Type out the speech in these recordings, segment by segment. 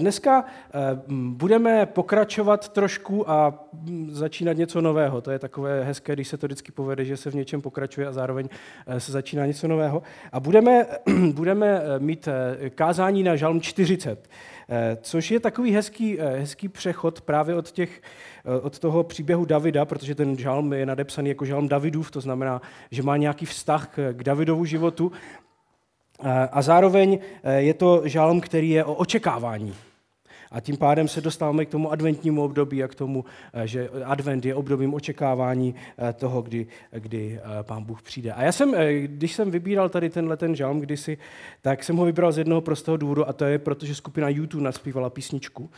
Dneska eh, budeme pokračovat trošku a začínat něco nového. To je takové hezké, když se to vždycky povede, že se v něčem pokračuje a zároveň eh, se začíná něco nového. A budeme, budeme eh, mít kázání na žalm 40, což je takový hezký, hezký přechod právě od, těch, od toho příběhu Davida, protože ten žalm je nadepsaný jako žalm Davidův, to znamená, že má nějaký vztah k Davidovu životu. A zároveň je to žalm, který je o očekávání. A tím pádem se dostáváme k tomu adventnímu období a k tomu, eh, že advent je obdobím očekávání eh, toho, kdy, kdy eh, pán Bůh přijde. A já jsem, když jsem vybíral tady tenhle ten žalm kdysi, tak jsem ho vybral z jednoho prostého důvodu a to je, protože skupina YouTube naspívala písničku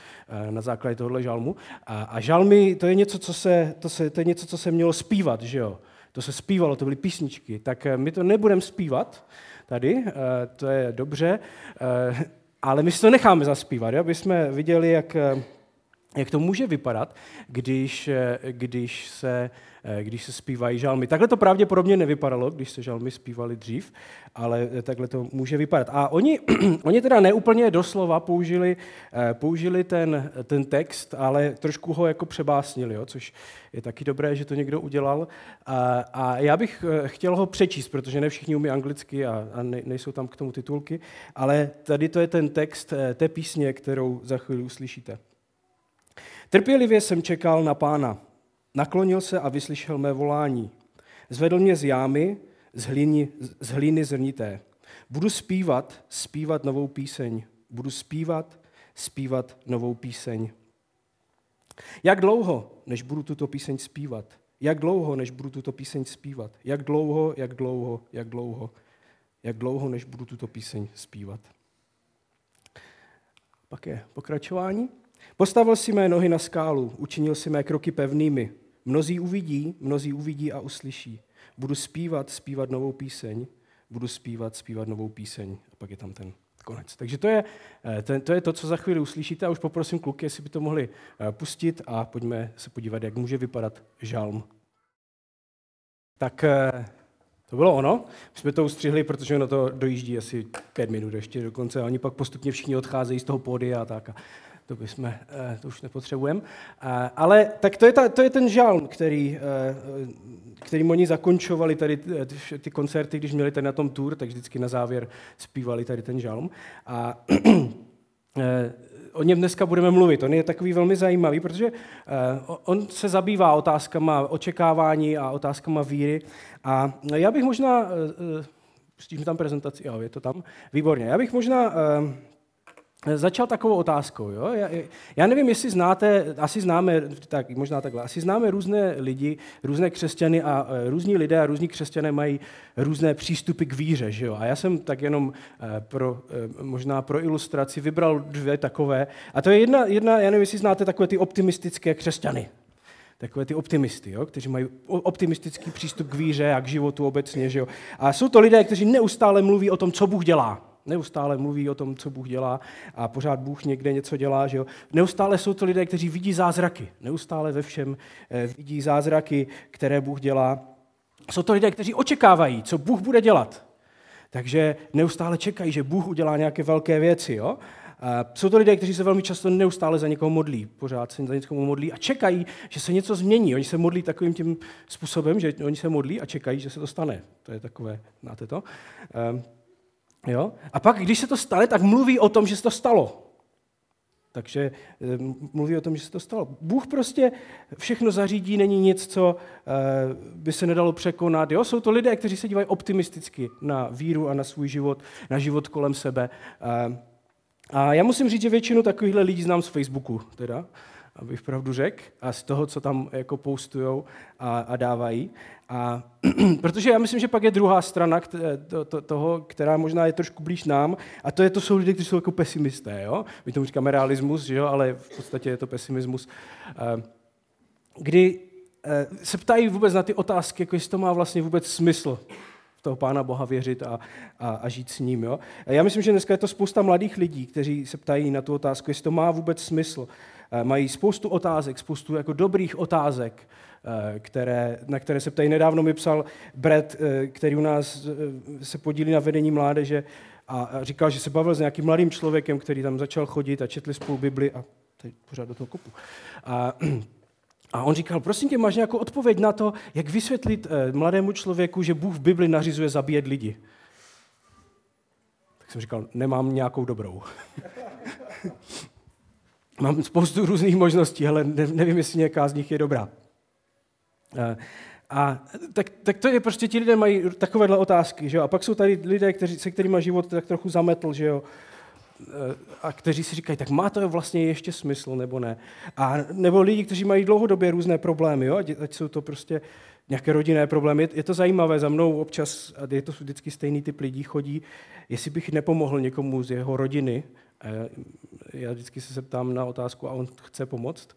na základě tohohle žalmu. A, a žalmy, to je něco, co se, to, se, to je něco, co se mělo zpívat, že jo? To se zpívalo, to byly písničky. Tak my to nebudeme zpívat tady, to je dobře ale my si to necháme zaspívat, aby jsme viděli, jak, jak to může vypadat, když, když, se, když se zpívají žalmy. Takhle to pravděpodobně nevypadalo, když se žalmy zpívali dřív, ale takhle to může vypadat. A oni, oni teda neúplně doslova použili, použili ten, ten text, ale trošku ho jako přebásnili, jo, což je taky dobré, že to někdo udělal. A, a já bych eh, chtěl ho přečíst, protože ne všichni umí anglicky a, a ne, nejsou tam k tomu titulky, ale tady to je ten text eh, té písně, kterou za chvíli uslyšíte. Trpělivě jsem čekal na pána. Naklonil se a vyslyšel mé volání. Zvedl mě z jámy, z hlíny, z hlíny zrnité. Budu zpívat, zpívat novou píseň. Budu zpívat, zpívat novou píseň. Jak dlouho, než budu tuto píseň zpívat? Jak dlouho, než budu tuto píseň zpívat? Jak dlouho, jak dlouho, jak dlouho, jak dlouho, než budu tuto píseň zpívat? Pak je pokračování. Postavil si mé nohy na skálu, učinil si mé kroky pevnými. Mnozí uvidí, mnozí uvidí a uslyší. Budu zpívat, zpívat novou píseň, budu zpívat, zpívat novou píseň. A pak je tam ten konec. Takže to je, eh, to je to, co za chvíli uslyšíte a už poprosím kluky, jestli by to mohli eh, pustit a pojďme se podívat, jak může vypadat žalm. Tak eh, to bylo ono. My jsme to ustřihli, protože ono to dojíždí asi pět minut ještě dokonce a oni pak postupně všichni odcházejí z toho pódia a tak. To, bychom, eh, to už nepotřebujeme. Eh, ale tak to je, ta, to je ten žalm, který, eh, kterým oni zakončovali tady ty koncerty, když měli tady na tom tour, tak vždycky na závěr zpívali tady ten žalm. A o něm dneska budeme mluvit. On je takový velmi zajímavý, protože on se zabývá otázkama očekávání a otázkama víry. A já bych možná, pustíme tam prezentaci, jo, je to tam, výborně. Já bych možná začal takovou otázkou. Jo? Já, já nevím, jestli znáte, asi známe, tak možná takhle, asi známe různé lidi, různé křesťany a e, různí lidé a různí křesťané mají různé přístupy k víře. Že jo? A já jsem tak jenom e, pro, e, možná pro ilustraci vybral dvě takové. A to je jedna, jedna, já nevím, jestli znáte takové ty optimistické křesťany takové ty optimisty, jo, kteří mají optimistický přístup k víře a k životu obecně. Že jo. A jsou to lidé, kteří neustále mluví o tom, co Bůh dělá. Neustále mluví o tom, co Bůh dělá a pořád Bůh někde něco dělá. Že jo? Neustále jsou to lidé, kteří vidí zázraky. Neustále ve všem eh, vidí zázraky, které Bůh dělá. Jsou to lidé, kteří očekávají, co Bůh bude dělat. Takže neustále čekají, že Bůh udělá nějaké velké věci. Jo? Jsou to lidé, kteří se velmi často neustále za někoho modlí, pořád se za někoho modlí a čekají, že se něco změní. Oni se modlí takovým tím způsobem, že oni se modlí a čekají, že se to stane. To je takové, znáte to? Jo? A pak, když se to stane, tak mluví o tom, že se to stalo. Takže eh, mluví o tom, že se to stalo. Bůh prostě všechno zařídí, není nic, co eh, by se nedalo překonat. Jo? Jsou to lidé, kteří se dívají optimisticky na víru a na svůj život, na život kolem sebe. Eh, a já musím říct, že většinu takovýchhle lidí znám z Facebooku, teda, abych pravdu řekl, a z toho, co tam jako postujou a, a dávají. A, protože já myslím, že pak je druhá strana to, to, toho, která možná je trošku blíž nám, a to je to jsou lidé, kteří jsou jako pesimisté. Jo? My tomu říkáme realismus, že jo? ale v podstatě je to pesimismus. Eh, kdy eh, se ptají vůbec na ty otázky, jako jestli to má vlastně vůbec smysl toho Pána Boha věřit a, a, a žít s ním. Jo? Já myslím, že dneska je to spousta mladých lidí, kteří se ptají na tu otázku, jestli to má vůbec smysl. Eh, mají spoustu otázek, spoustu jako dobrých otázek, Eh, které, na které se ptají. Nedávno mi psal Brett, eh, který u nás se podílí na vedení mládeže, a říkal, že se bavil s nějakým mladým člověkem, který tam začal chodit a četli spolu Bibli a teď pořád do toho kopu. A, a on říkal, prosím tě, máš nějakou odpověď na to, jak vysvětlit mladému člověku, že Bůh v Bibli nařizuje zabíjet lidi? Tak jsem říkal, nemám nějakou dobrou. Mám spoustu různých možností, ale nevím, jestli nějaká z nich je dobrá. Eh, a tak, tak to je prostě, ti lidé mají takovéhle otázky, že jo? A pak jsou tady lidé, kteří, se kterými život tak trochu zametl, že jo? Eh, a kteří si říkají, tak má to vlastně ještě smysl, nebo ne. A nebo lidi, kteří mají dlouhodobě různé problémy, jo? ať jsou to prostě nějaké rodinné problémy. Je to zajímavé, za mnou občas, a je to vždycky stejný typ lidí, chodí, jestli bych nepomohl někomu z jeho rodiny. Já vždycky se zeptám na otázku a on chce pomoct.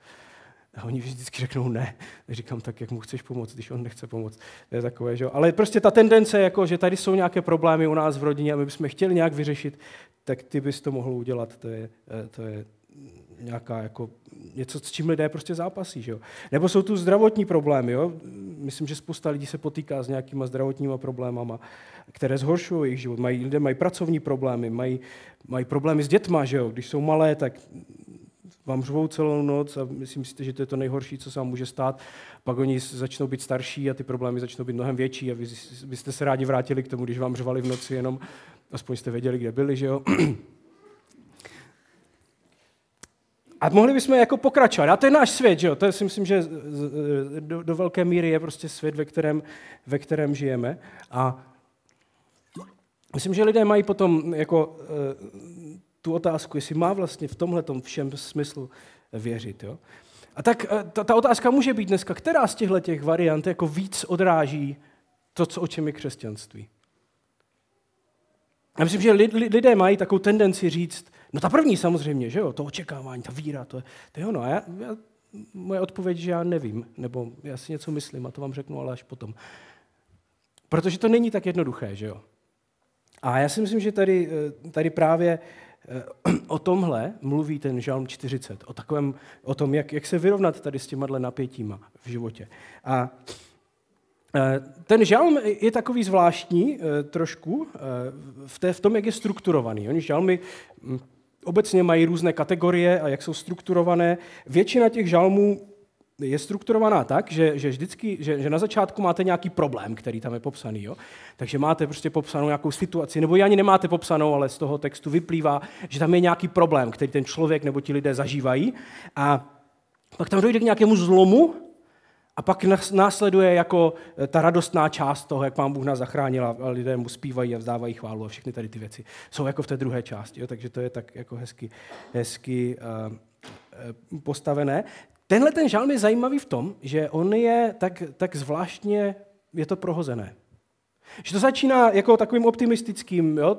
A oni vždycky řeknou ne. Říkám, tak jak mu chceš pomoct, když on nechce pomoct. To je takové, že? Ale prostě ta tendence, jako, že tady jsou nějaké problémy u nás v rodině a my bychom chtěli nějak vyřešit, tak ty bys to mohl udělat. To je, eh, to je nějaká jako něco, s čím lidé prostě zápasí. Že jo? Nebo jsou tu zdravotní problémy. Jo? Myslím, že spousta lidí se potýká s nějakýma zdravotníma problémama, které zhoršují jejich život. Mají, lidé mají pracovní problémy, mají, mají problémy s dětma. Že jo? Když jsou malé, tak vám řvou celou noc a myslím si, že to je to nejhorší, co se vám může stát. Pak oni začnou být starší a ty problémy začnou být mnohem větší a vy byste se rádi vrátili k tomu, když vám řvali v noci jenom, aspoň jste věděli, kde byli, že jo. A mohli bychom jako pokračovat. A to je náš svět, že jo? To je, si myslím, že do, do velké míry je prostě svět, ve kterém, ve kterém žijeme. A myslím, že lidé mají potom jako tu otázku, jestli má vlastně v tomhle všem smyslu věřit. Jo? A tak eh, ta, ta otázka může být dneska, která z těchto těch variant jako víc odráží to, co o čem je křesťanství. Já myslím, že lidé mají takovou tendenci říct, no ta první samozřejmě, že jo, to očekávání, ta víra, to je, to je ono. A já, já, moje odpověď, že já nevím, nebo já si něco myslím a to vám řeknu ale až potom. Protože to není tak jednoduché, že jo. A já si myslím, že tady, eh, tady právě Eh, o tomhle mluví ten žalm 40, o, takovém, o tom, jak, jak se vyrovnat tady s těma napětíma v životě. A eh, ten žalm je takový zvláštní trošku v, té, v tom, jak je strukturovaný. Oni žalmy hm, obecně mají různé kategorie a jak jsou strukturované. Většina těch žalmů je strukturovaná tak, že, že vždycky, že, že na začátku máte nějaký problém, který tam je popsaný. Jo? Takže máte prostě popsanou nějakou situaci, nebo ji ani nemáte popsanou, ale z toho textu vyplývá, že tam je nějaký problém, který ten člověk nebo ti lidé zažívají. A pak tam dojde k nějakému zlomu a pak následuje jako eh, ta radostná část toho, jak pán Bůh nás zachránil a lidé mu zpívají a vzdávají chválu a všechny tady ty věci jsou jako v té druhé části. Jo? Takže to je tak jako hezky, hezky uh, postavené. Tenhle ten žalm je zajímavý v tom, že on je tak, tak zvláštně, je to prohozené. Že to začíná jako takovým optimistickým, jo?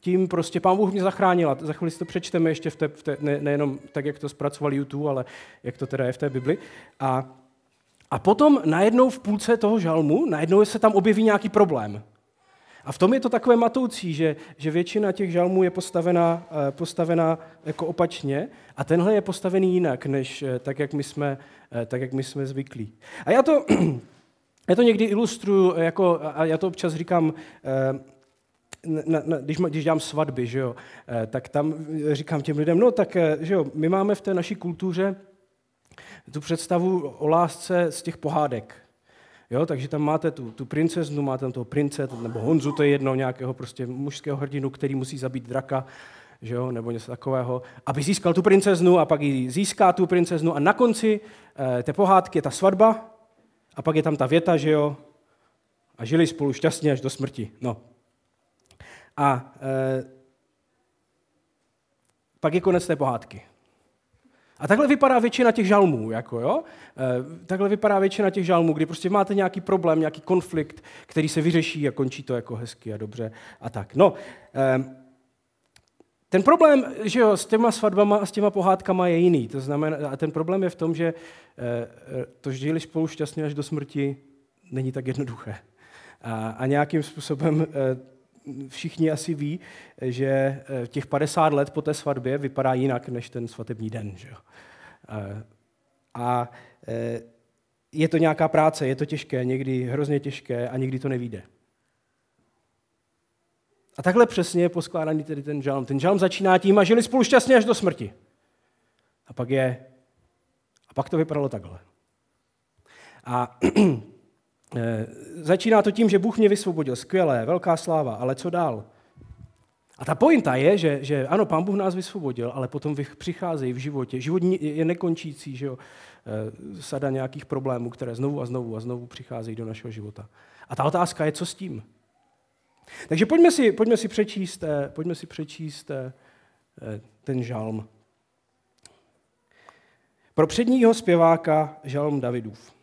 tím prostě pán Bůh mě zachránil. Za chvíli si to přečteme ještě v té, v té, ne, nejenom tak, jak to zpracoval YouTube, ale jak to teda je v té Bibli. A, a potom najednou v půlce toho žalmu, najednou se tam objeví nějaký problém. A v tom je to takové matoucí, že, že většina těch žalmů je postavená, eh, postavená jako opačně a tenhle je postavený jinak, než eh, tak, jak my jsme, eh, tak, jak my jsme zvyklí. A já to, já to někdy ilustruju, jako, a já to občas říkám, na, na, když, když dělám svatby, že jo, tak tam říkám těm lidem, no tak že jo, my máme v té naší kultuře tu představu o lásce z těch pohádek. Jo, takže tam máte tu, tu princeznu, máte tam toho prince, nebo Honzu, to je jedno, nějakého prostě mužského hrdinu, který musí zabít draka, že jo, nebo něco takového, aby získal tu princeznu a pak ji získá tu princeznu a na konci e, té pohádky je ta svatba a pak je tam ta věta, že jo, a žili spolu šťastně až do smrti. No. A e, pak je konec té pohádky. A takhle vypadá většina těch žalmů. Jako, jo? E, takhle vypadá většina těch žalmů, kdy prostě máte nějaký problém, nějaký konflikt, který se vyřeší a končí to jako hezky a dobře a tak. No, e, ten problém že jo, s těma svatbama a s těma pohádkama je jiný. To znamená, a ten problém je v tom, že e, to žili spolu šťastně až do smrti není tak jednoduché. A, a nějakým způsobem všichni asi ví, že eh, těch 50 let po té svatbě vypadá jinak než ten svatební den. Že? Eh, a eh, je to nějaká práce, je to těžké, někdy hrozně těžké a někdy to nevíde. A takhle přesně je poskládaný tedy ten žalm. Ten žalm začíná tím a žili spolu šťastně až do smrti. A pak je, a pak to vypadalo takhle. A začíná to tím, že Bůh mě vysvobodil. Skvělé, velká sláva, ale co dál? A ta pointa je, že, že ano, pán Bůh nás vysvobodil, ale potom přicházejí v životě. Život je nekončící, že jo? Eh, sada nějakých problémů, které znovu a znovu a znovu přicházejí do našeho života. A ta otázka je, co s tím? Takže pojďme si, pojďme si přečíst, eh, pojďme si přečíst eh, ten žalm. Pro předního zpěváka žalm Davidův.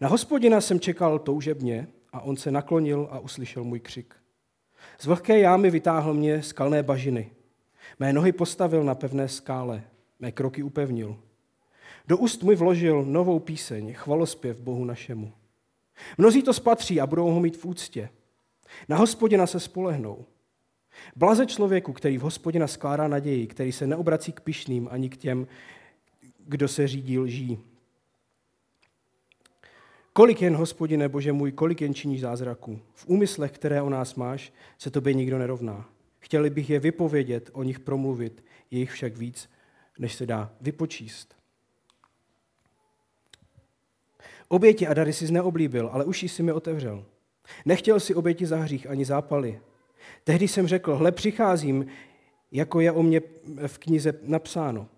Na hospodina jsem čekal toužebně a on se naklonil a uslyšel můj křik. Z vlhké jámy vytáhl mě skalné bažiny. Mé nohy postavil na pevné skále, mé kroky upevnil. Do úst mi vložil novou píseň, chvalospěv Bohu našemu. Mnozí to spatří a budou ho mít v úctě. Na hospodina se spolehnou. Blaze člověku, který v hospodina skládá naději, který se neobrací k pišným ani k těm, kdo se řídí lží. Kolik jen, hospodine Bože můj, kolik jen činíš zázraků. V úmyslech, které o nás máš, se tobě nikdo nerovná. Chtěli bych je vypovědět, o nich promluvit, je jich však víc, než se dá vypočíst. Oběti a dary si neoblíbil, ale už si mi otevřel. Nechtěl si oběti za hřích ani zápaly. Tehdy jsem řekl, hle přicházím, jako je o mě v knize napsáno.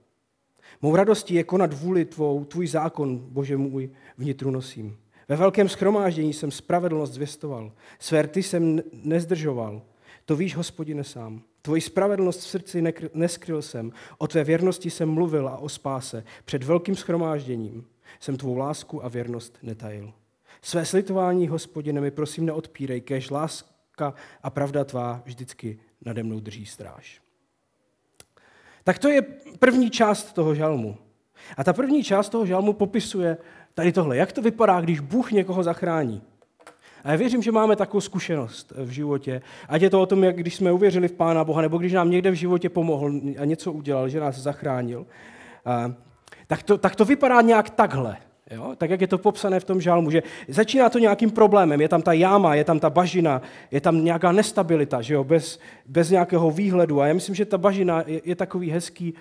Mou radostí je konat vůli tvou, tvůj zákon, Bože můj, vnitru nosím. Ve velkém schromáždění jsem spravedlnost zvěstoval. Své rty jsem nezdržoval. To víš, hospodine, sám. Tvoji spravedlnost v srdci neskryl jsem. O tvé věrnosti jsem mluvil a o spáse. Před velkým schromážděním jsem tvou lásku a věrnost netajil. Své slitování, hospodine, mi prosím neodpírej, kež láska a pravda tvá vždycky nade mnou drží stráž. Tak to je první část toho žalmu. A ta první část toho žalmu popisuje tady tohle. Jak to vypadá, když Bůh někoho zachrání? A já věřím, že máme takovou zkušenost v životě. Ať je to o tom, jak když jsme uvěřili v Pána Boha, nebo když nám někde v životě pomohl a něco udělal, že nás zachránil, tak to, tak to vypadá nějak takhle. Jo? Tak, jak je to popsané v tom žálmu, že začíná to nějakým problémem, je tam ta jáma, je tam ta bažina, je tam nějaká nestabilita, že jo? Bez, bez nějakého výhledu. A já myslím, že ta bažina je, je takový hezký,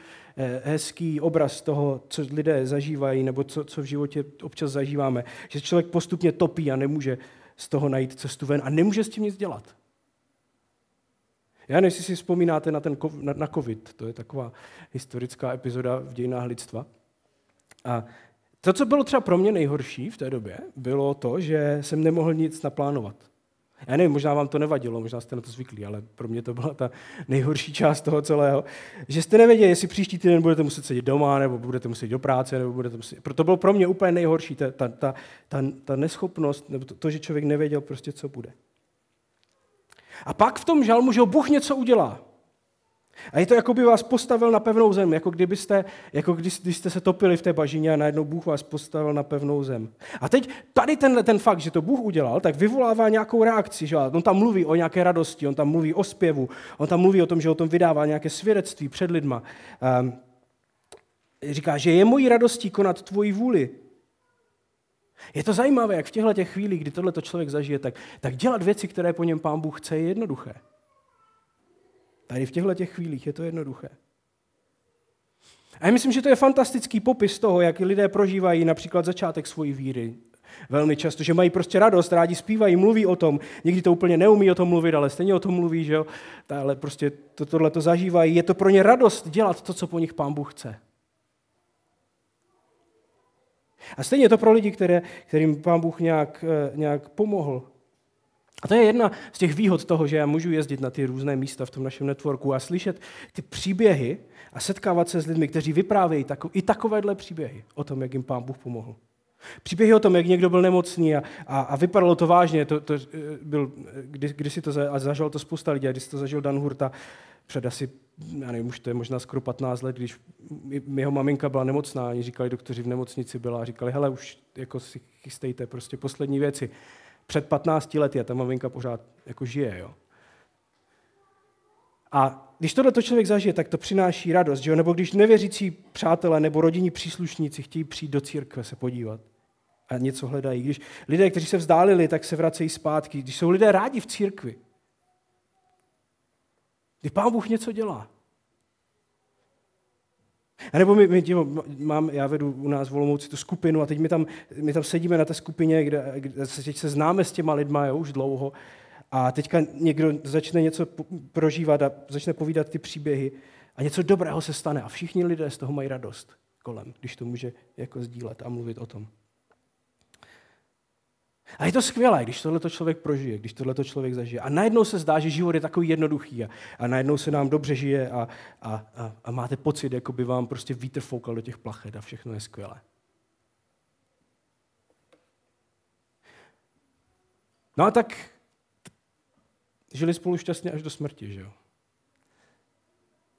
hezký obraz toho, co lidé zažívají, nebo co, co v životě občas zažíváme. Že člověk postupně topí a nemůže z toho najít cestu ven a nemůže s tím nic dělat. Já nevím, si vzpomínáte na, ten, na, na COVID, to je taková historická epizoda v dějinách lidstva. A to, co bylo třeba pro mě nejhorší v té době, bylo to, že jsem nemohl nic naplánovat. Já nevím, možná vám to nevadilo, možná jste na to zvyklí, ale pro mě to byla ta nejhorší část toho celého, že jste nevěděli, jestli příští týden budete muset sedět doma, nebo budete muset jít do práce, nebo budete muset... Proto bylo pro mě úplně nejhorší ta, ta, ta, ta, ta neschopnost, nebo to, to, že člověk nevěděl prostě, co bude. A pak v tom žalmu, že Bůh něco udělá. A je to, jako by vás postavil na pevnou zem, jako, kdybyste, jako když, když jste se topili v té bažině a najednou Bůh vás postavil na pevnou zem. A teď tady tenhle ten fakt, že to Bůh udělal, tak vyvolává nějakou reakci. Že? On tam mluví o nějaké radosti, on tam mluví o zpěvu, on tam mluví o tom, že o tom vydává nějaké svědectví před lidma. Um, říká, že je mojí radostí konat tvoji vůli. Je to zajímavé, jak v těchto těch chvílích, kdy tohle člověk zažije, tak, tak dělat věci, které po něm pán Bůh chce, je jednoduché. Tady v těchto těch chvílích je to jednoduché. A já myslím, že to je fantastický popis toho, jak lidé prožívají například začátek svojí víry. Velmi často, že mají prostě radost, rádi zpívají, mluví o tom. Někdy to úplně neumí o tom mluvit, ale stejně o tom mluví, že jo? Ale prostě to, tohle to zažívají. Je to pro ně radost dělat to, co po nich pán Bůh chce. A stejně to pro lidi, které, kterým pán Bůh nějak, eh, nějak pomohl. A to je jedna z těch výhod toho, že já můžu jezdit na ty různé místa v tom našem networku a slyšet ty příběhy a setkávat se s lidmi, kteří vyprávějí tako, i takovéhle příběhy o tom, jak jim pán Bůh pomohl. Příběhy o tom, jak někdo byl nemocný a, a, a vypadalo to vážně, to, to eh, byl, kdy, kdy si to za, a zažil to spousta lidí, a když to zažil Dan Hurta před asi, já nevím, už to je možná skoro 15 let, když jeho maminka byla nemocná, oni říkali, doktoři v nemocnici byla a říkali, hele, už jako si chystejte prostě poslední věci před 15 lety a ta maminka pořád jako žije. Jo? A když tohle člověk zažije, tak to přináší radost. Že jo? Nebo když nevěřící přátelé nebo rodinní příslušníci chtějí přijít do církve se podívat a něco hledají. Když lidé, kteří se vzdálili, tak se vracejí zpátky. Když jsou lidé rádi v církvi, Kdy Pán Bůh něco dělá. A nebo my, my tího, mám, já vedu u nás v Olomouci tu skupinu a teď my tam, my tam sedíme na té skupině, kde, kde se, teď se známe s těma lidma jo, už dlouho a teďka někdo začne něco prožívat a začne povídat ty příběhy a něco dobrého se stane a všichni lidé z toho mají radost kolem, když to může jako sdílet a mluvit o tom. A je to skvělé, když tohle člověk prožije, když tohle člověk zažije. A najednou se zdá, že život je takový jednoduchý a, a najednou se nám dobře žije a, a, a, a máte pocit, jako by vám prostě vítr foukal do těch plachet a všechno je skvělé. No a tak žili spolu šťastně až do smrti, že jo?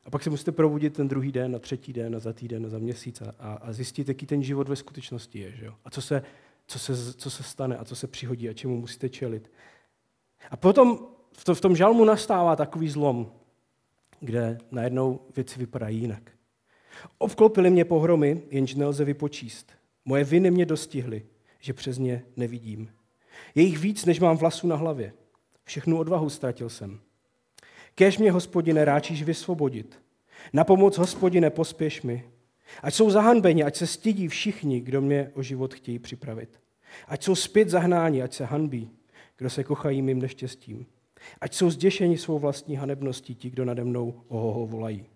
A pak se musíte probudit ten druhý den, na třetí den, a za týden, a za měsíc a, a zjistit, jaký ten život ve skutečnosti je. Že jo? A co se, co, se, co se stane a co se přihodí a čemu musíte čelit. A potom v, to, v tom žalmu nastává takový zlom, kde najednou věci vypadají jinak. Obklopili mě pohromy, jenž nelze vypočíst. Moje viny mě dostihly, že přes ně nevidím. Je jich víc, než mám vlasů na hlavě. Všechnu odvahu ztratil jsem. Kéž mě, hospodine, ráčíš vysvobodit. Na pomoc, hospodine, pospěš mi. Ať jsou zahanbeni, ať se stydí všichni, kdo mě o život chtějí připravit. Ať jsou zpět zahnáni, ať se hanbí, kdo se kochají mým neštěstím. Ať jsou zděšeni svou vlastní hanebností ti, kdo nade mnou ohoho volají.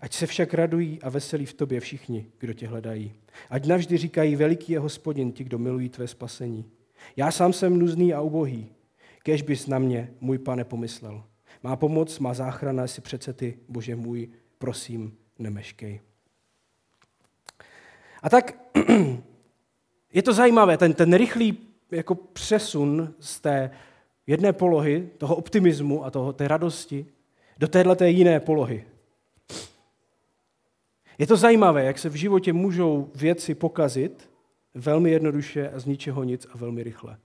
Ať se však radují a veselí v tobě všichni, kdo tě hledají. Ať navždy říkají, veliký je hospodin ti, kdo milují tvé spasení. Já sám jsem nuzný a ubohý. Kež bys na mě, můj pane, pomyslel. Má pomoc, má záchrana, si přece ty, Bože můj, prosím, nemeškej. A tak je to zajímavé, ten, ten rychlý jako přesun z té jedné polohy, toho optimismu a toho, té radosti, do téhle jiné polohy. Je to zajímavé, jak se v životě můžou věci pokazit velmi jednoduše a z ničeho nic a velmi rychle.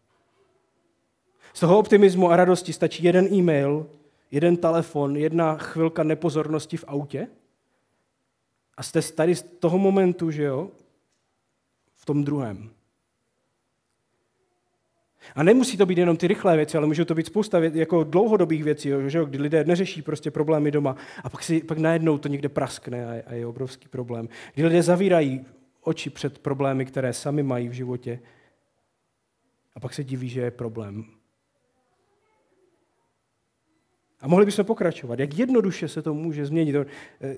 Z toho optimismu a radosti stačí jeden e-mail, jeden telefon, jedna chvilka nepozornosti v autě a jste tady z toho momentu, že jo, v tom druhém. A nemusí to být jenom ty rychlé věci, ale můžou to být spousta věc, jako dlouhodobých věcí, že jo, kdy lidé neřeší prostě problémy doma a pak, si, pak najednou to někde praskne a, a je obrovský problém. Kdy lidé zavírají oči před problémy, které sami mají v životě a pak se diví, že je problém. A mohli bychom pokračovat. Jak jednoduše se to může změnit. Eh,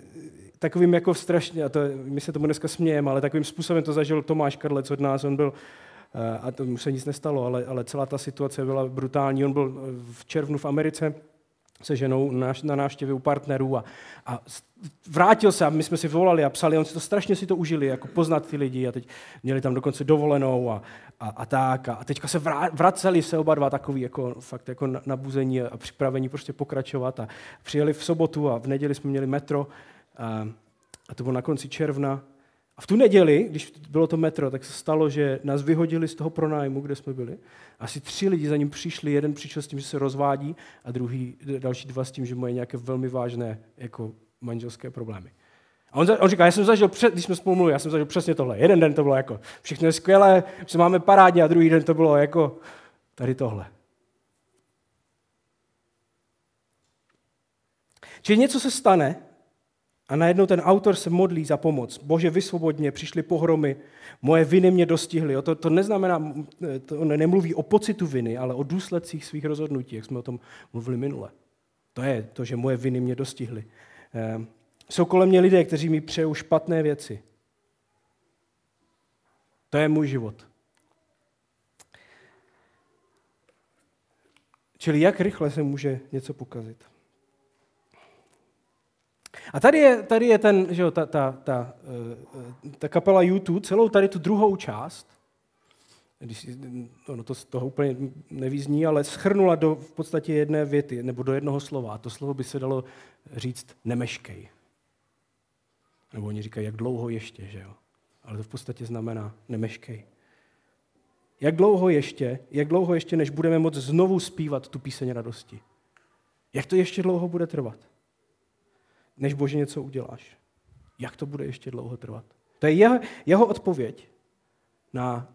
takovým jako strašně, a to, my se tomu dneska smějeme, ale takovým způsobem to zažil Tomáš Karlec od nás. On byl, eh, a to mu se nic nestalo, ale, ale celá ta situace byla brutální. On byl v červnu v Americe, se ženou na návštěvě u partnerů a, a vrátil se a my jsme si volali a psali, on si to strašně si to užili, jako poznat ty lidi a teď měli tam dokonce dovolenou a, a, a tak. A teďka se vraceli se oba dva takový jako fakt jako nabuzení a připravení prostě pokračovat a přijeli v sobotu a v neděli jsme měli metro a, a to bylo na konci června a v tu neděli, když bylo to metro, tak se stalo, že nás vyhodili z toho pronájmu, kde jsme byli. Asi tři lidi za ním přišli, jeden přišel s tím, že se rozvádí a druhý, další dva s tím, že mají nějaké velmi vážné jako manželské problémy. A on, on říká, já jsem zažil, před, když jsme spolu mluvili, já jsem zažil přesně tohle. Jeden den to bylo jako, všechno je skvělé, že máme parádně a druhý den to bylo jako tady tohle. Čili něco se stane a najednou ten autor se modlí za pomoc. Bože, vysvobodně, přišly pohromy, moje viny mě dostihly. To, to neznamená, to nemluví o pocitu viny, ale o důsledcích svých rozhodnutí, jak jsme o tom mluvili minule. To je to, že moje viny mě dostihly. Eh, jsou kolem mě lidé, kteří mi přejou špatné věci. To je můj život. Čili jak rychle se může něco pokazit. A tady je, tady je ten, že jo, ta, ta, ta, eh, ta kapela YouTube, celou tady tu druhou část, když, no, to z toho úplně nevízní, ale schrnula do v podstatě jedné věty, nebo do jednoho slova. A to slovo by se dalo říct nemeškej. Nebo oni říkají, jak dlouho ještě, že jo? Ale to v podstatě znamená nemeškej. Jak dlouho ještě, jak dlouho ještě, než budeme moct znovu zpívat tu píseň radosti? Jak to ještě dlouho bude trvat? Než Bože něco uděláš. Jak to bude ještě dlouho trvat? To je jeho, jeho odpověď na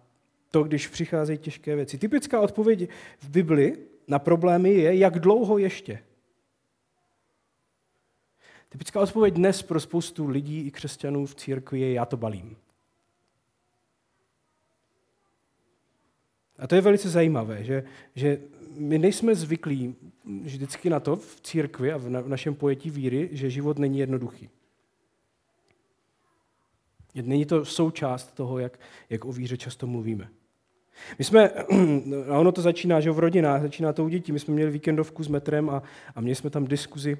to, když přicházejí těžké věci. Typická odpověď v Bibli na problémy je, jak dlouho ještě. Typická odpověď dnes pro spoustu lidí i křesťanů v církvi je já to balím. A to je velice zajímavé, že, že my nejsme zvyklí vždycky na to v církvi a v, na, v našem pojetí víry, že život není jednoduchý. Není to součást toho, jak, jak o víře často mluvíme. My jsme, a ono to začíná, že v rodinách, začíná to u dětí. My jsme měli víkendovku s metrem a, a měli jsme tam diskuzi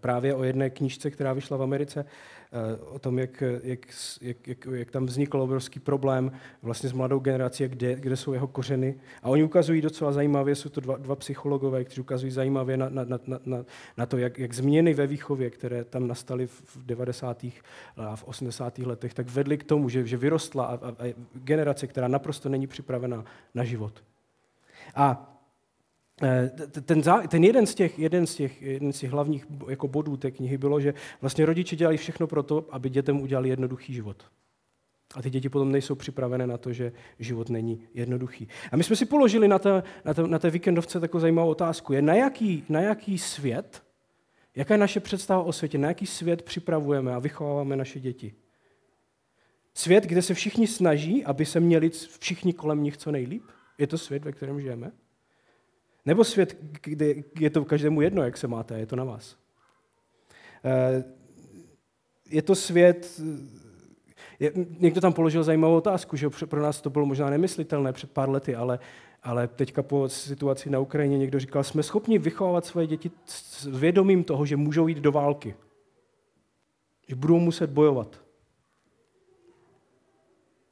právě o jedné knížce, která vyšla v Americe, eh, o tom, jak, jak, jak, jak, jak tam vznikl obrovský problém vlastně s mladou generací, kde, kde jsou jeho kořeny. A oni ukazují docela zajímavě, jsou to dva, dva psychologové, kteří ukazují zajímavě na, na, na, na, na to, jak, jak změny ve výchově, které tam nastaly v 90. a v 80. letech, tak vedly k tomu, že, že vyrostla a, a, a generace, která naprosto není připravena na život. A Eh, ten, ten jeden, z těch, jeden, z těch, jeden z těch hlavních jako bodů té knihy bylo, že vlastně rodiče dělali všechno pro to, aby dětem udělali jednoduchý život. A ty děti potom nejsou připravené na to, že život není jednoduchý. A my jsme si položili na té, na té, na té víkendovce takovou zajímavou otázku. Je na jaký, na jaký svět, jaká je naše představa o světě, na jaký svět připravujeme a vychováváme naše děti? Svět, kde se všichni snaží, aby se měli všichni kolem nich co nejlíp? Je to svět, ve kterém žijeme? Nebo svět, kde je to každému jedno, jak se máte, je to na vás. Eh, je to svět, je, někdo tam položil zajímavou otázku, že pro nás to bylo možná nemyslitelné před pár lety, ale, ale teďka po situaci na Ukrajině někdo říkal, jsme schopni vychovávat svoje děti s vědomím toho, že můžou jít do války. Že budou muset bojovat.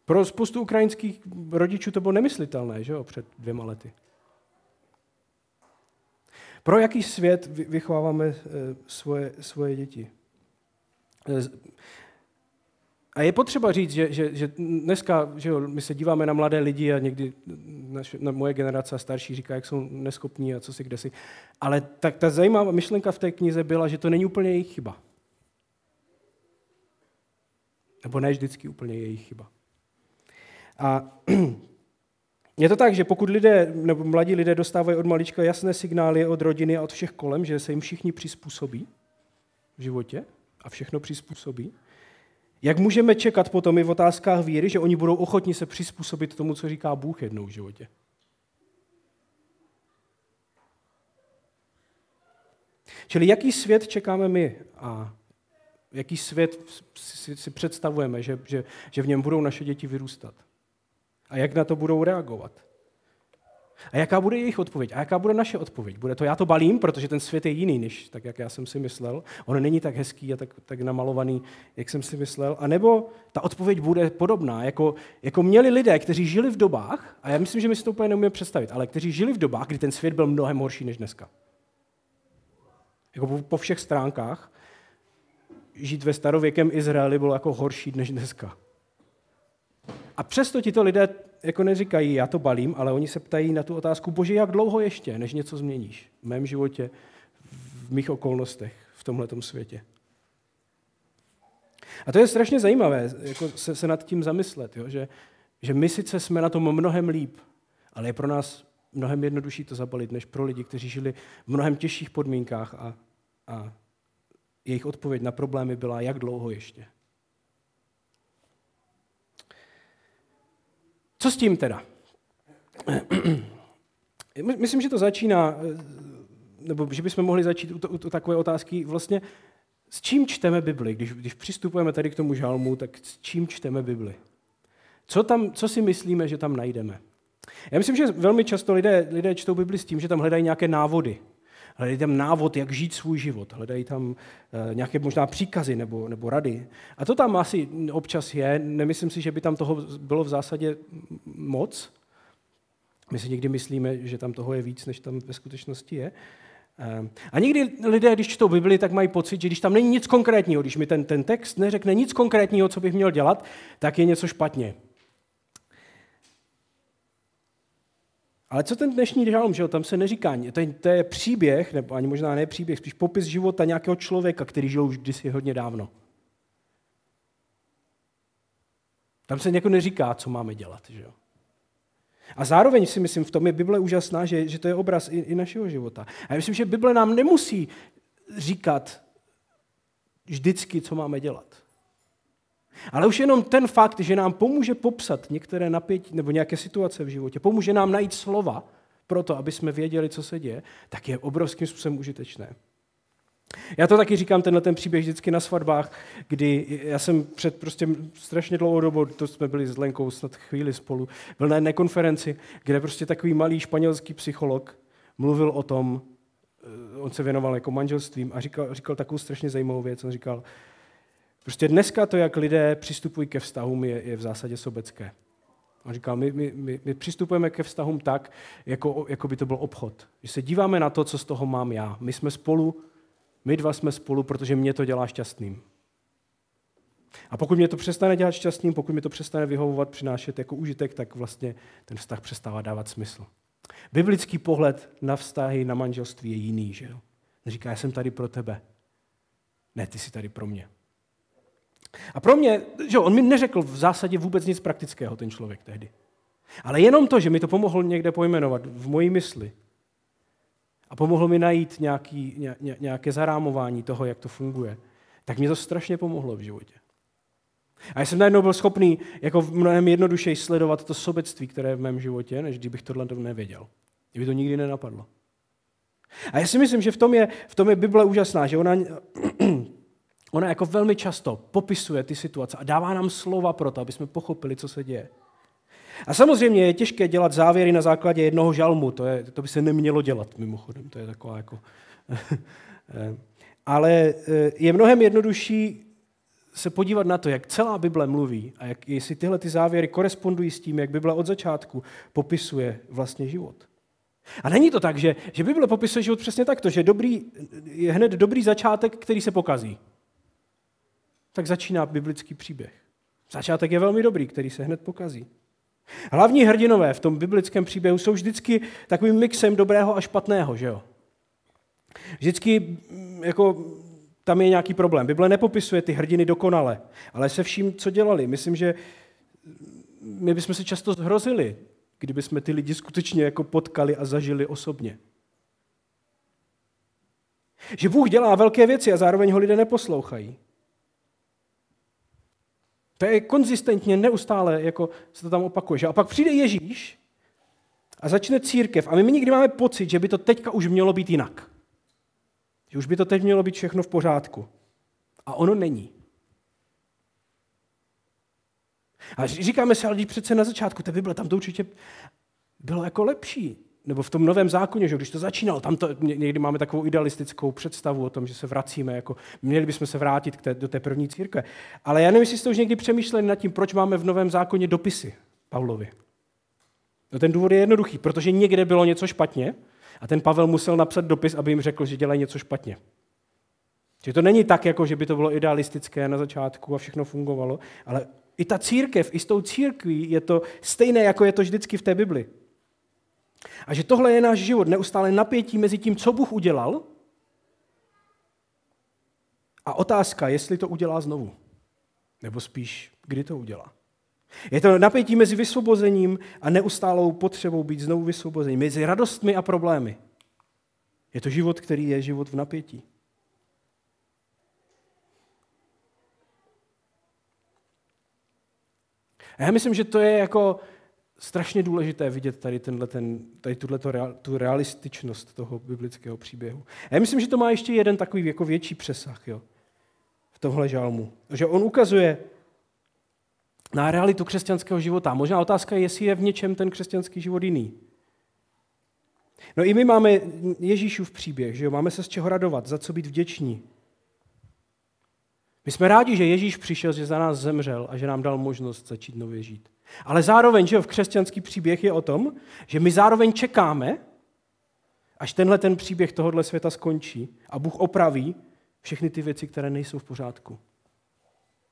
Pro spoustu ukrajinských rodičů to bylo nemyslitelné, že jo, před dvěma lety. Pro jaký svět vychováváme eh, svoje, svoje děti? Eh, a je potřeba říct, že, že, že dneska že jo, my se díváme na mladé lidi a někdy naše, na moje generace a starší říká, jak jsou neschopní a co si kde si. Ale tak ta zajímavá myšlenka v té knize byla, že to není úplně jejich chyba. Nebo ne vždycky úplně jejich chyba. A je to tak, že pokud lidé nebo mladí lidé dostávají od malička jasné signály od rodiny a od všech kolem, že se jim všichni přizpůsobí v životě a všechno přizpůsobí, jak můžeme čekat potom i v otázkách víry, že oni budou ochotni se přizpůsobit tomu, co říká Bůh jednou v životě? Čili jaký svět čekáme my a jaký svět si, představujeme, že, že, že v něm budou naše děti vyrůstat? A jak na to budou reagovat? A jaká bude jejich odpověď? A jaká bude naše odpověď? Bude to já to balím, protože ten svět je jiný, než tak, jak já jsem si myslel. On není tak hezký a tak, tak namalovaný, jak jsem si myslel. A nebo ta odpověď bude podobná, jako, jako měli lidé, kteří žili v dobách, a já myslím, že my si to úplně neumíme představit, ale kteří žili v dobách, kdy ten svět byl mnohem horší než dneska. Jako po, po všech stránkách žít ve starověkém Izraeli bylo jako horší než dneska. A přesto ti to lidé jako neříkají, já to balím, ale oni se ptají na tu otázku, bože, jak dlouho ještě, než něco změníš v mém životě, v mých okolnostech, v tomhle světě. A to je strašně zajímavé, jako se, se nad tím zamyslet, jo? Že, že my sice jsme na tom mnohem líp, ale je pro nás mnohem jednodušší to zabalit, než pro lidi, kteří žili v mnohem těžších podmínkách a, a jejich odpověď na problémy byla, jak dlouho ještě. Co s tím teda? Myslím, že to začíná, nebo že bychom mohli začít u, to, u to takové otázky vlastně, s čím čteme Bibli? Když, když přistupujeme tady k tomu žalmu, tak s čím čteme Bibli? Co, tam, co si myslíme, že tam najdeme? Já myslím, že velmi často lidé, lidé čtou Bibli s tím, že tam hledají nějaké návody. Hledají tam návod, jak žít svůj život. Hledají tam uh, nějaké možná příkazy nebo, nebo rady. A to tam asi občas je. Nemyslím si, že by tam toho bylo v zásadě moc. My si někdy myslíme, že tam toho je víc, než tam ve skutečnosti je. Uh, a někdy lidé, když čtou Bibli, tak mají pocit, že když tam není nic konkrétního, když mi ten, ten text neřekne nic konkrétního, co bych měl dělat, tak je něco špatně. Ale co ten dnešní žalm, že jo? tam se neříká, to je, to je příběh, nebo ani možná ne příběh, spíš popis života nějakého člověka, který žil už kdysi hodně dávno. Tam se někoho neříká, co máme dělat. Že jo? A zároveň si myslím, v tom je Bible úžasná, že, že to je obraz i, i našeho života. A já myslím, že Bible nám nemusí říkat, vždycky, co máme dělat. Ale už jenom ten fakt, že nám pomůže popsat některé napětí nebo nějaké situace v životě, pomůže nám najít slova pro to, aby jsme věděli, co se děje, tak je obrovským způsobem užitečné. Já to taky říkám, tenhle ten příběh vždycky na svatbách, kdy já jsem před prostě strašně dlouhou dobou, to jsme byli s Lenkou snad chvíli spolu, byl na jedné konferenci, kde prostě takový malý španělský psycholog mluvil o tom, eh, on se věnoval jako manželstvím a říkal, říkal takovou strašně zajímavou věc. On říkal, prostě dneska to, jak lidé přistupují ke vztahům, je, je v zásadě sobecké. On říkal, my, my, my, my přistupujeme ke vztahům tak, jako, jako by to byl obchod. Že se díváme na to, co z toho mám já. My jsme spolu, my dva jsme spolu, protože mě to dělá šťastným. A pokud mě to přestane dělat šťastným, pokud mi to přestane vyhovovat, přinášet jako užitek, tak vlastně ten vztah přestává dávat smysl. Biblický pohled na vztahy, na manželství je jiný, že jo? Říká, já jsem tady pro tebe. Ne, ty jsi tady pro mě. A pro mě, že on mi neřekl v zásadě vůbec nic praktického, ten člověk tehdy. Ale jenom to, že mi to pomohl někde pojmenovat v mojí mysli a pomohl mi najít nějaký, ně, nějaké zarámování toho, jak to funguje, tak mě to strašně pomohlo v životě. A já jsem najednou byl schopný jako mnohem jednodušeji sledovat to sobectví, které je v mém životě, než kdybych tohle nevěděl. Kdyby to nikdy nenapadlo. A já si myslím, že v tom je, v tom je Bible úžasná, že ona, ona jako velmi často popisuje ty situace a dává nám slova pro to, aby jsme pochopili, co se děje. A samozřejmě je těžké dělat závěry na základě jednoho žalmu, to, je, to by se nemělo dělat mimochodem, to je taková jako... Ale eh, je mnohem jednodušší se podívat na to, jak celá Bible mluví a jak, jestli tyhle ty závěry korespondují s tím, jak Bible od začátku popisuje vlastně život. A není to tak, že, že Bible popisuje život přesně takto, že dobrý, je hned dobrý začátek, který se pokazí. Tak začíná biblický příběh. Začátek je velmi dobrý, který se hned pokazí. Hlavní hrdinové v tom biblickém příběhu jsou vždycky takovým mixem dobrého a špatného, že jo? Vždycky mm, jako tam je nějaký problém. Bible nepopisuje ty hrdiny dokonale, ale se vším, co dělali. Myslím, že my bychom se často zhrozili, kdyby jsme ty lidi skutečně jako potkali a zažili osobně. Že Bůh dělá velké věci a zároveň ho lidé neposlouchají. To je konzistentně, neustále, jako se to tam opakuje. Že? A pak přijde Ježíš a začne církev. A my nikdy máme pocit, že by to teďka už mělo být jinak. Že už by to teď mělo být všechno v pořádku. A ono není. A říkáme si, ale přece na začátku té Bible, tam to určitě bylo jako lepší. Nebo v tom novém zákoně, že když to začínalo, tam to, někdy máme takovou idealistickou představu o tom, že se vracíme, jako měli bychom se vrátit k té, do té první církve. Ale já nevím, jestli jste už někdy přemýšleli nad tím, proč máme v novém zákoně dopisy Pavlovi. No ten důvod je jednoduchý, protože někde bylo něco špatně a ten Pavel musel napsat dopis, aby jim řekl, že dělají něco špatně. Že to není tak, jako že by to bylo idealistické na začátku a všechno fungovalo, ale i ta církev, i s tou církví je to stejné, jako je to vždycky v té Bibli. A že tohle je náš život, neustále napětí mezi tím, co Bůh udělal, a otázka, jestli to udělá znovu. Nebo spíš, kdy to udělá. Je to napětí mezi vysvobozením a neustálou potřebou být znovu vysvobozením, mezi radostmi a problémy. Je to život, který je život v napětí. A já myslím, že to je jako strašně důležité vidět tady, tenhle, ten, tady tuto, tu realističnost toho biblického příběhu. A já myslím, že to má ještě jeden takový jako větší přesah jo, v tomhle žalmu. Že on ukazuje na realitu křesťanského života. Možná otázka je, jestli je v něčem ten křesťanský život jiný. No i my máme Ježíšův příběh, že jo? máme se z čeho radovat, za co být vděční. My jsme rádi, že Ježíš přišel, že za nás zemřel a že nám dal možnost začít nově žít. Ale zároveň, že v křesťanský příběh je o tom, že my zároveň čekáme, až tenhle ten příběh tohohle světa skončí a Bůh opraví všechny ty věci, které nejsou v pořádku.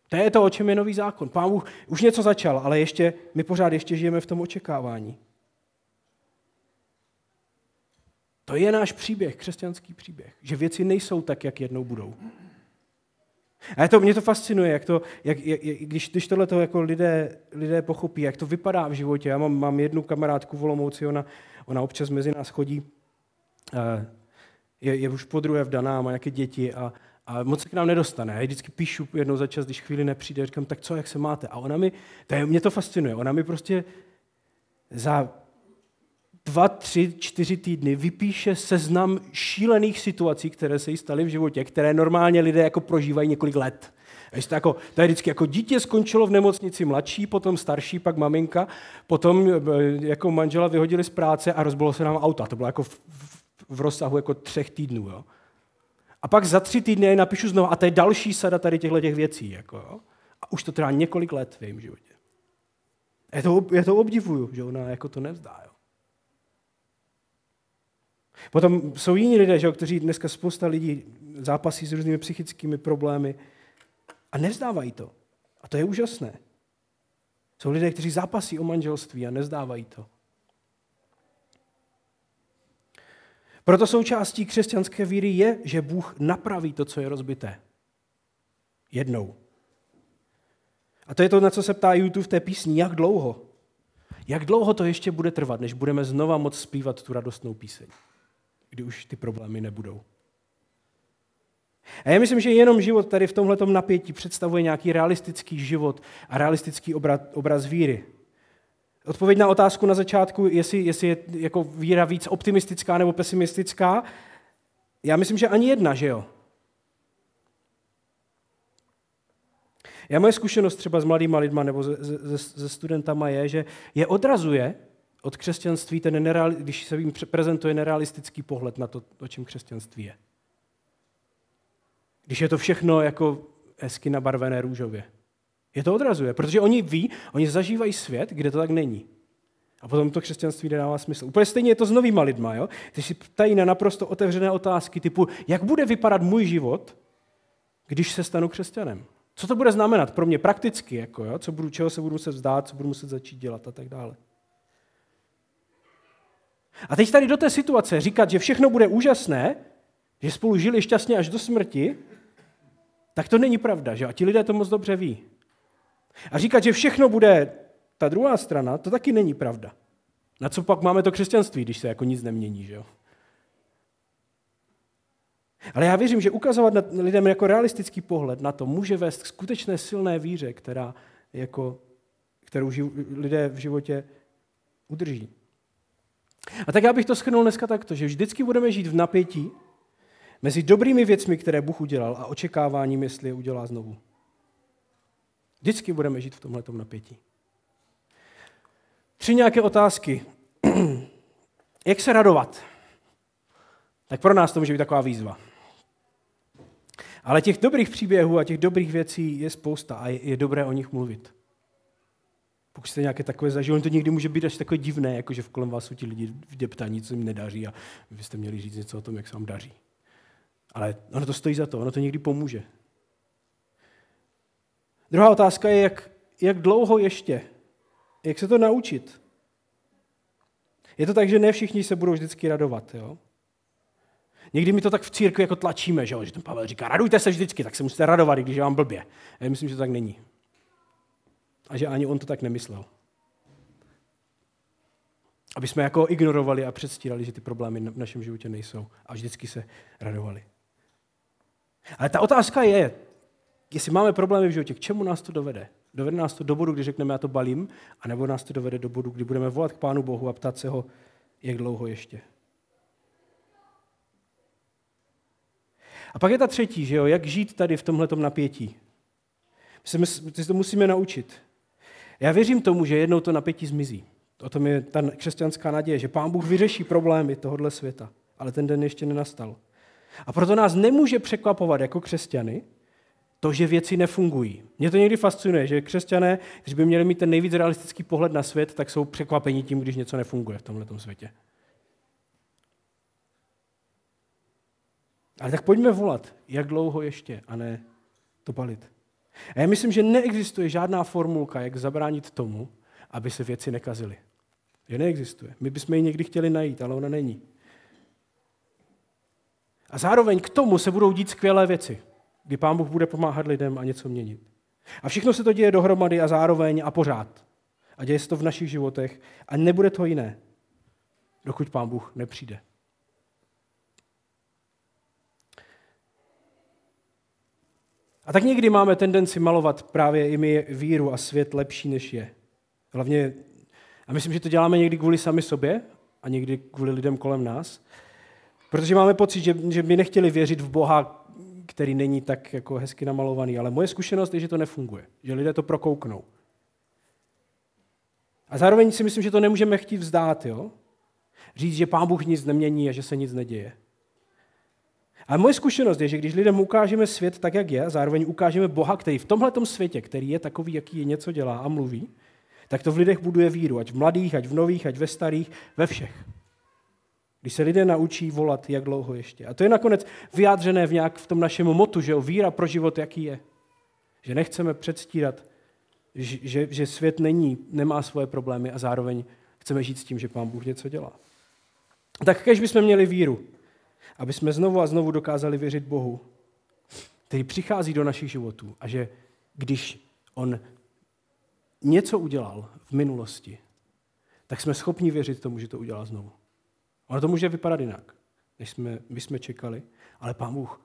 To je to, o čem je nový zákon. Pán Bůh už něco začal, ale ještě, my pořád ještě žijeme v tom očekávání. To je náš příběh, křesťanský příběh, že věci nejsou tak, jak jednou budou. A to, mě to fascinuje, jak to, jak, jak, když, když tohle jako lidé, lidé pochopí, jak to vypadá v životě. Já mám, mám jednu kamarádku v Olomouci, ona, ona občas mezi nás chodí, je, je už po druhé vdaná, má nějaké děti a, A moc se k nám nedostane. Já vždycky píšu jednou za čas, když chvíli nepřijde, říkám, tak co, jak se máte? A ona mi, to je, mě to fascinuje, ona mi prostě za dva, tři, čtyři týdny vypíše seznam šílených situací, které se jí staly v životě, které normálně lidé jako prožívají několik let. to, jako, to je vždycky jako dítě skončilo v nemocnici mladší, potom starší, pak maminka, potom eh, jako manžela vyhodili z práce a rozbilo se nám auta. To bylo jako v, v, v rozsahu jako třech týdnů. Jo. A pak za tři týdny je napíšu znovu a to je další sada tady těchto těch věcí. Jako, jo. A už to trvá několik let v jejím životě. Já to, já to obdivuju, že ona jako to nevzdá. Jo. Potom jsou jiní lidé, že, kteří dneska spousta lidí zápasí s různými psychickými problémy a nevzdávají to. A to je úžasné. Jsou lidé, kteří zápasí o manželství a nezdávají to. Proto součástí křesťanské víry je, že Bůh napraví to, co je rozbité. Jednou. A to je to, na co se ptá YouTube v té písni, jak dlouho. Jak dlouho to ještě bude trvat, než budeme znova moct zpívat tu radostnou píseň kdy už ty problémy nebudou. A já myslím, že jenom život tady v tomhle napětí představuje nějaký realistický život a realistický obraz, obraz víry. Odpověď na otázku na začátku, jestli, jestli je jako víra víc optimistická nebo pesimistická, já myslím, že ani jedna, že jo? Já moje zkušenost třeba s mladýma lidma nebo se, se, se studentama je, že je odrazuje od křesťanství, ten nereal, když se jim prezentuje nerealistický pohled na to, o čem křesťanství je. Když je to všechno jako hezky nabarvené růžově. Je to odrazuje, protože oni ví, oni zažívají svět, kde to tak není. A potom to křesťanství nedává smysl. Úplně stejně je to s novýma lidma, jo? Když si ptají na naprosto otevřené otázky typu, jak bude vypadat můj život, když se stanu křesťanem? Co to bude znamenat pro mě prakticky, jako, jo? Co budu, čeho se budu muset vzdát, co budu muset začít dělat a tak dále. A teď tady do té situace říkat, že všechno bude úžasné, že spolu žili šťastně až do smrti, tak to není pravda, že? A ti lidé to moc dobře ví. A říkat, že všechno bude ta druhá strana, to taky není pravda. Na co pak máme to křesťanství, když se jako nic nemění, že jo? Ale já věřím, že ukazovat lidem jako realistický pohled na to může vést k skutečné silné víře, která jako, kterou lidé v životě udrží. A tak já bych to schrnul dneska takto, že vždycky budeme žít v napětí mezi dobrými věcmi, které Bůh udělal a očekáváním, jestli je udělá znovu. Vždycky budeme žít v tomhle napětí. Tři nějaké otázky. Jak se radovat? Tak pro nás to může být taková výzva. Ale těch dobrých příběhů a těch dobrých věcí je spousta a je, je dobré o nich mluvit. Pokud jste nějaké takové zažili, to někdy může být až takové divné, jako že v kolem vás jsou ti lidi v deptaní, co jim nedaří a vy jste měli říct něco o tom, jak se vám daří. Ale ono to stojí za to, ono to někdy pomůže. Druhá otázka je, jak, jak dlouho ještě? Jak se to naučit? Je to tak, že ne všichni se budou vždycky radovat. Jo? Někdy mi to tak v církvi jako tlačíme, že, jo? že ten Pavel říká, radujte se vždycky, tak se musíte radovat, když je vám blbě. Já myslím, že to tak není. A že ani on to tak nemyslel. Aby jsme jako ignorovali a předstírali, že ty problémy v našem životě nejsou a vždycky se radovali. Ale ta otázka je, jestli máme problémy v životě, k čemu nás to dovede? Dovede nás to do bodu, kdy řekneme, já to balím, anebo nás to dovede do bodu, kdy budeme volat k Pánu Bohu a ptát se ho, jak dlouho ještě. A pak je ta třetí, že jo, jak žít tady v tomhle napětí. My se to musíme naučit. Já věřím tomu, že jednou to napětí zmizí. O tom je ta křesťanská naděje, že Pán Bůh vyřeší problémy tohohle světa. Ale ten den ještě nenastal. A proto nás nemůže překvapovat jako křesťany to, že věci nefungují. Mě to někdy fascinuje, že křesťané, když by měli mít ten nejvíc realistický pohled na svět, tak jsou překvapení tím, když něco nefunguje v tomhle světě. Ale tak pojďme volat, jak dlouho ještě, a ne to palit. A já myslím, že neexistuje žádná formulka, jak zabránit tomu, aby se věci nekazily. Že neexistuje. My bychom ji někdy chtěli najít, ale ona není. A zároveň k tomu se budou dít skvělé věci, kdy Pán Bůh bude pomáhat lidem a něco měnit. A všechno se to děje dohromady a zároveň a pořád. A děje se to v našich životech a nebude to jiné, dokud Pán Bůh nepřijde. A tak někdy máme tendenci malovat právě i my víru a svět lepší, než je. Hlavně, a myslím, že to děláme někdy kvůli sami sobě a někdy kvůli lidem kolem nás, protože máme pocit, že, že by nechtěli věřit v Boha, který není tak jako hezky namalovaný. Ale moje zkušenost je, že to nefunguje, že lidé to prokouknou. A zároveň si myslím, že to nemůžeme chtít vzdát, jo? Říct, že Pán Bůh nic nemění a že se nic neděje. A moje zkušenost je, že když lidem ukážeme svět tak, jak je, a zároveň ukážeme Boha, který v tomhle světě, který je takový, jaký je, něco dělá a mluví, tak to v lidech buduje víru, ať v mladých, ať v nových, ať ve starých, ve všech. Když se lidé naučí volat, jak dlouho ještě. A to je nakonec vyjádřené v, nějak v tom našem motu, že jo, víra pro život, jaký je. Že nechceme předstírat, že, že svět není, nemá svoje problémy a zároveň chceme žít s tím, že Pán Bůh něco dělá. Tak kež bychom měli víru, aby jsme znovu a znovu dokázali věřit Bohu, který přichází do našich životů a že když On něco udělal v minulosti, tak jsme schopni věřit tomu, že to udělá znovu. Ono to může vypadat jinak, než jsme, my jsme čekali, ale Pán Bůh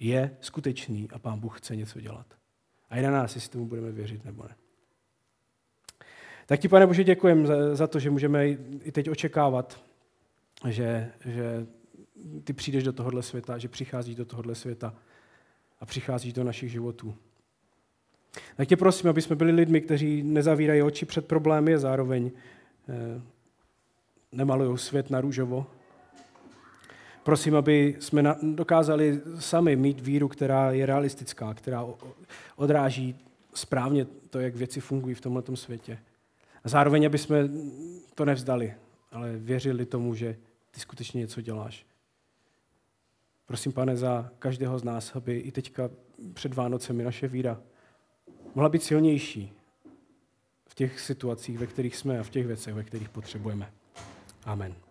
je skutečný a Pán Bůh chce něco dělat. A je na nás, jestli tomu budeme věřit nebo ne. Tak ti, pane Bože, děkujem za, za to, že můžeme i teď očekávat, že, že ty přijdeš do tohohle světa, že přicházíš do tohohle světa a přicházíš do našich životů. Tak tě prosím, aby jsme byli lidmi, kteří nezavírají oči před problémy a zároveň eh, nemalují svět na růžovo. Prosím, aby jsme dokázali sami mít víru, která je realistická, která odráží správně to, jak věci fungují v tomto světě. A zároveň, aby jsme to nevzdali, ale věřili tomu, že ty skutečně něco děláš. Prosím, pane, za každého z nás, aby i teďka před Vánocemi naše víra mohla být silnější v těch situacích, ve kterých jsme a v těch věcech, ve kterých potřebujeme. Amen.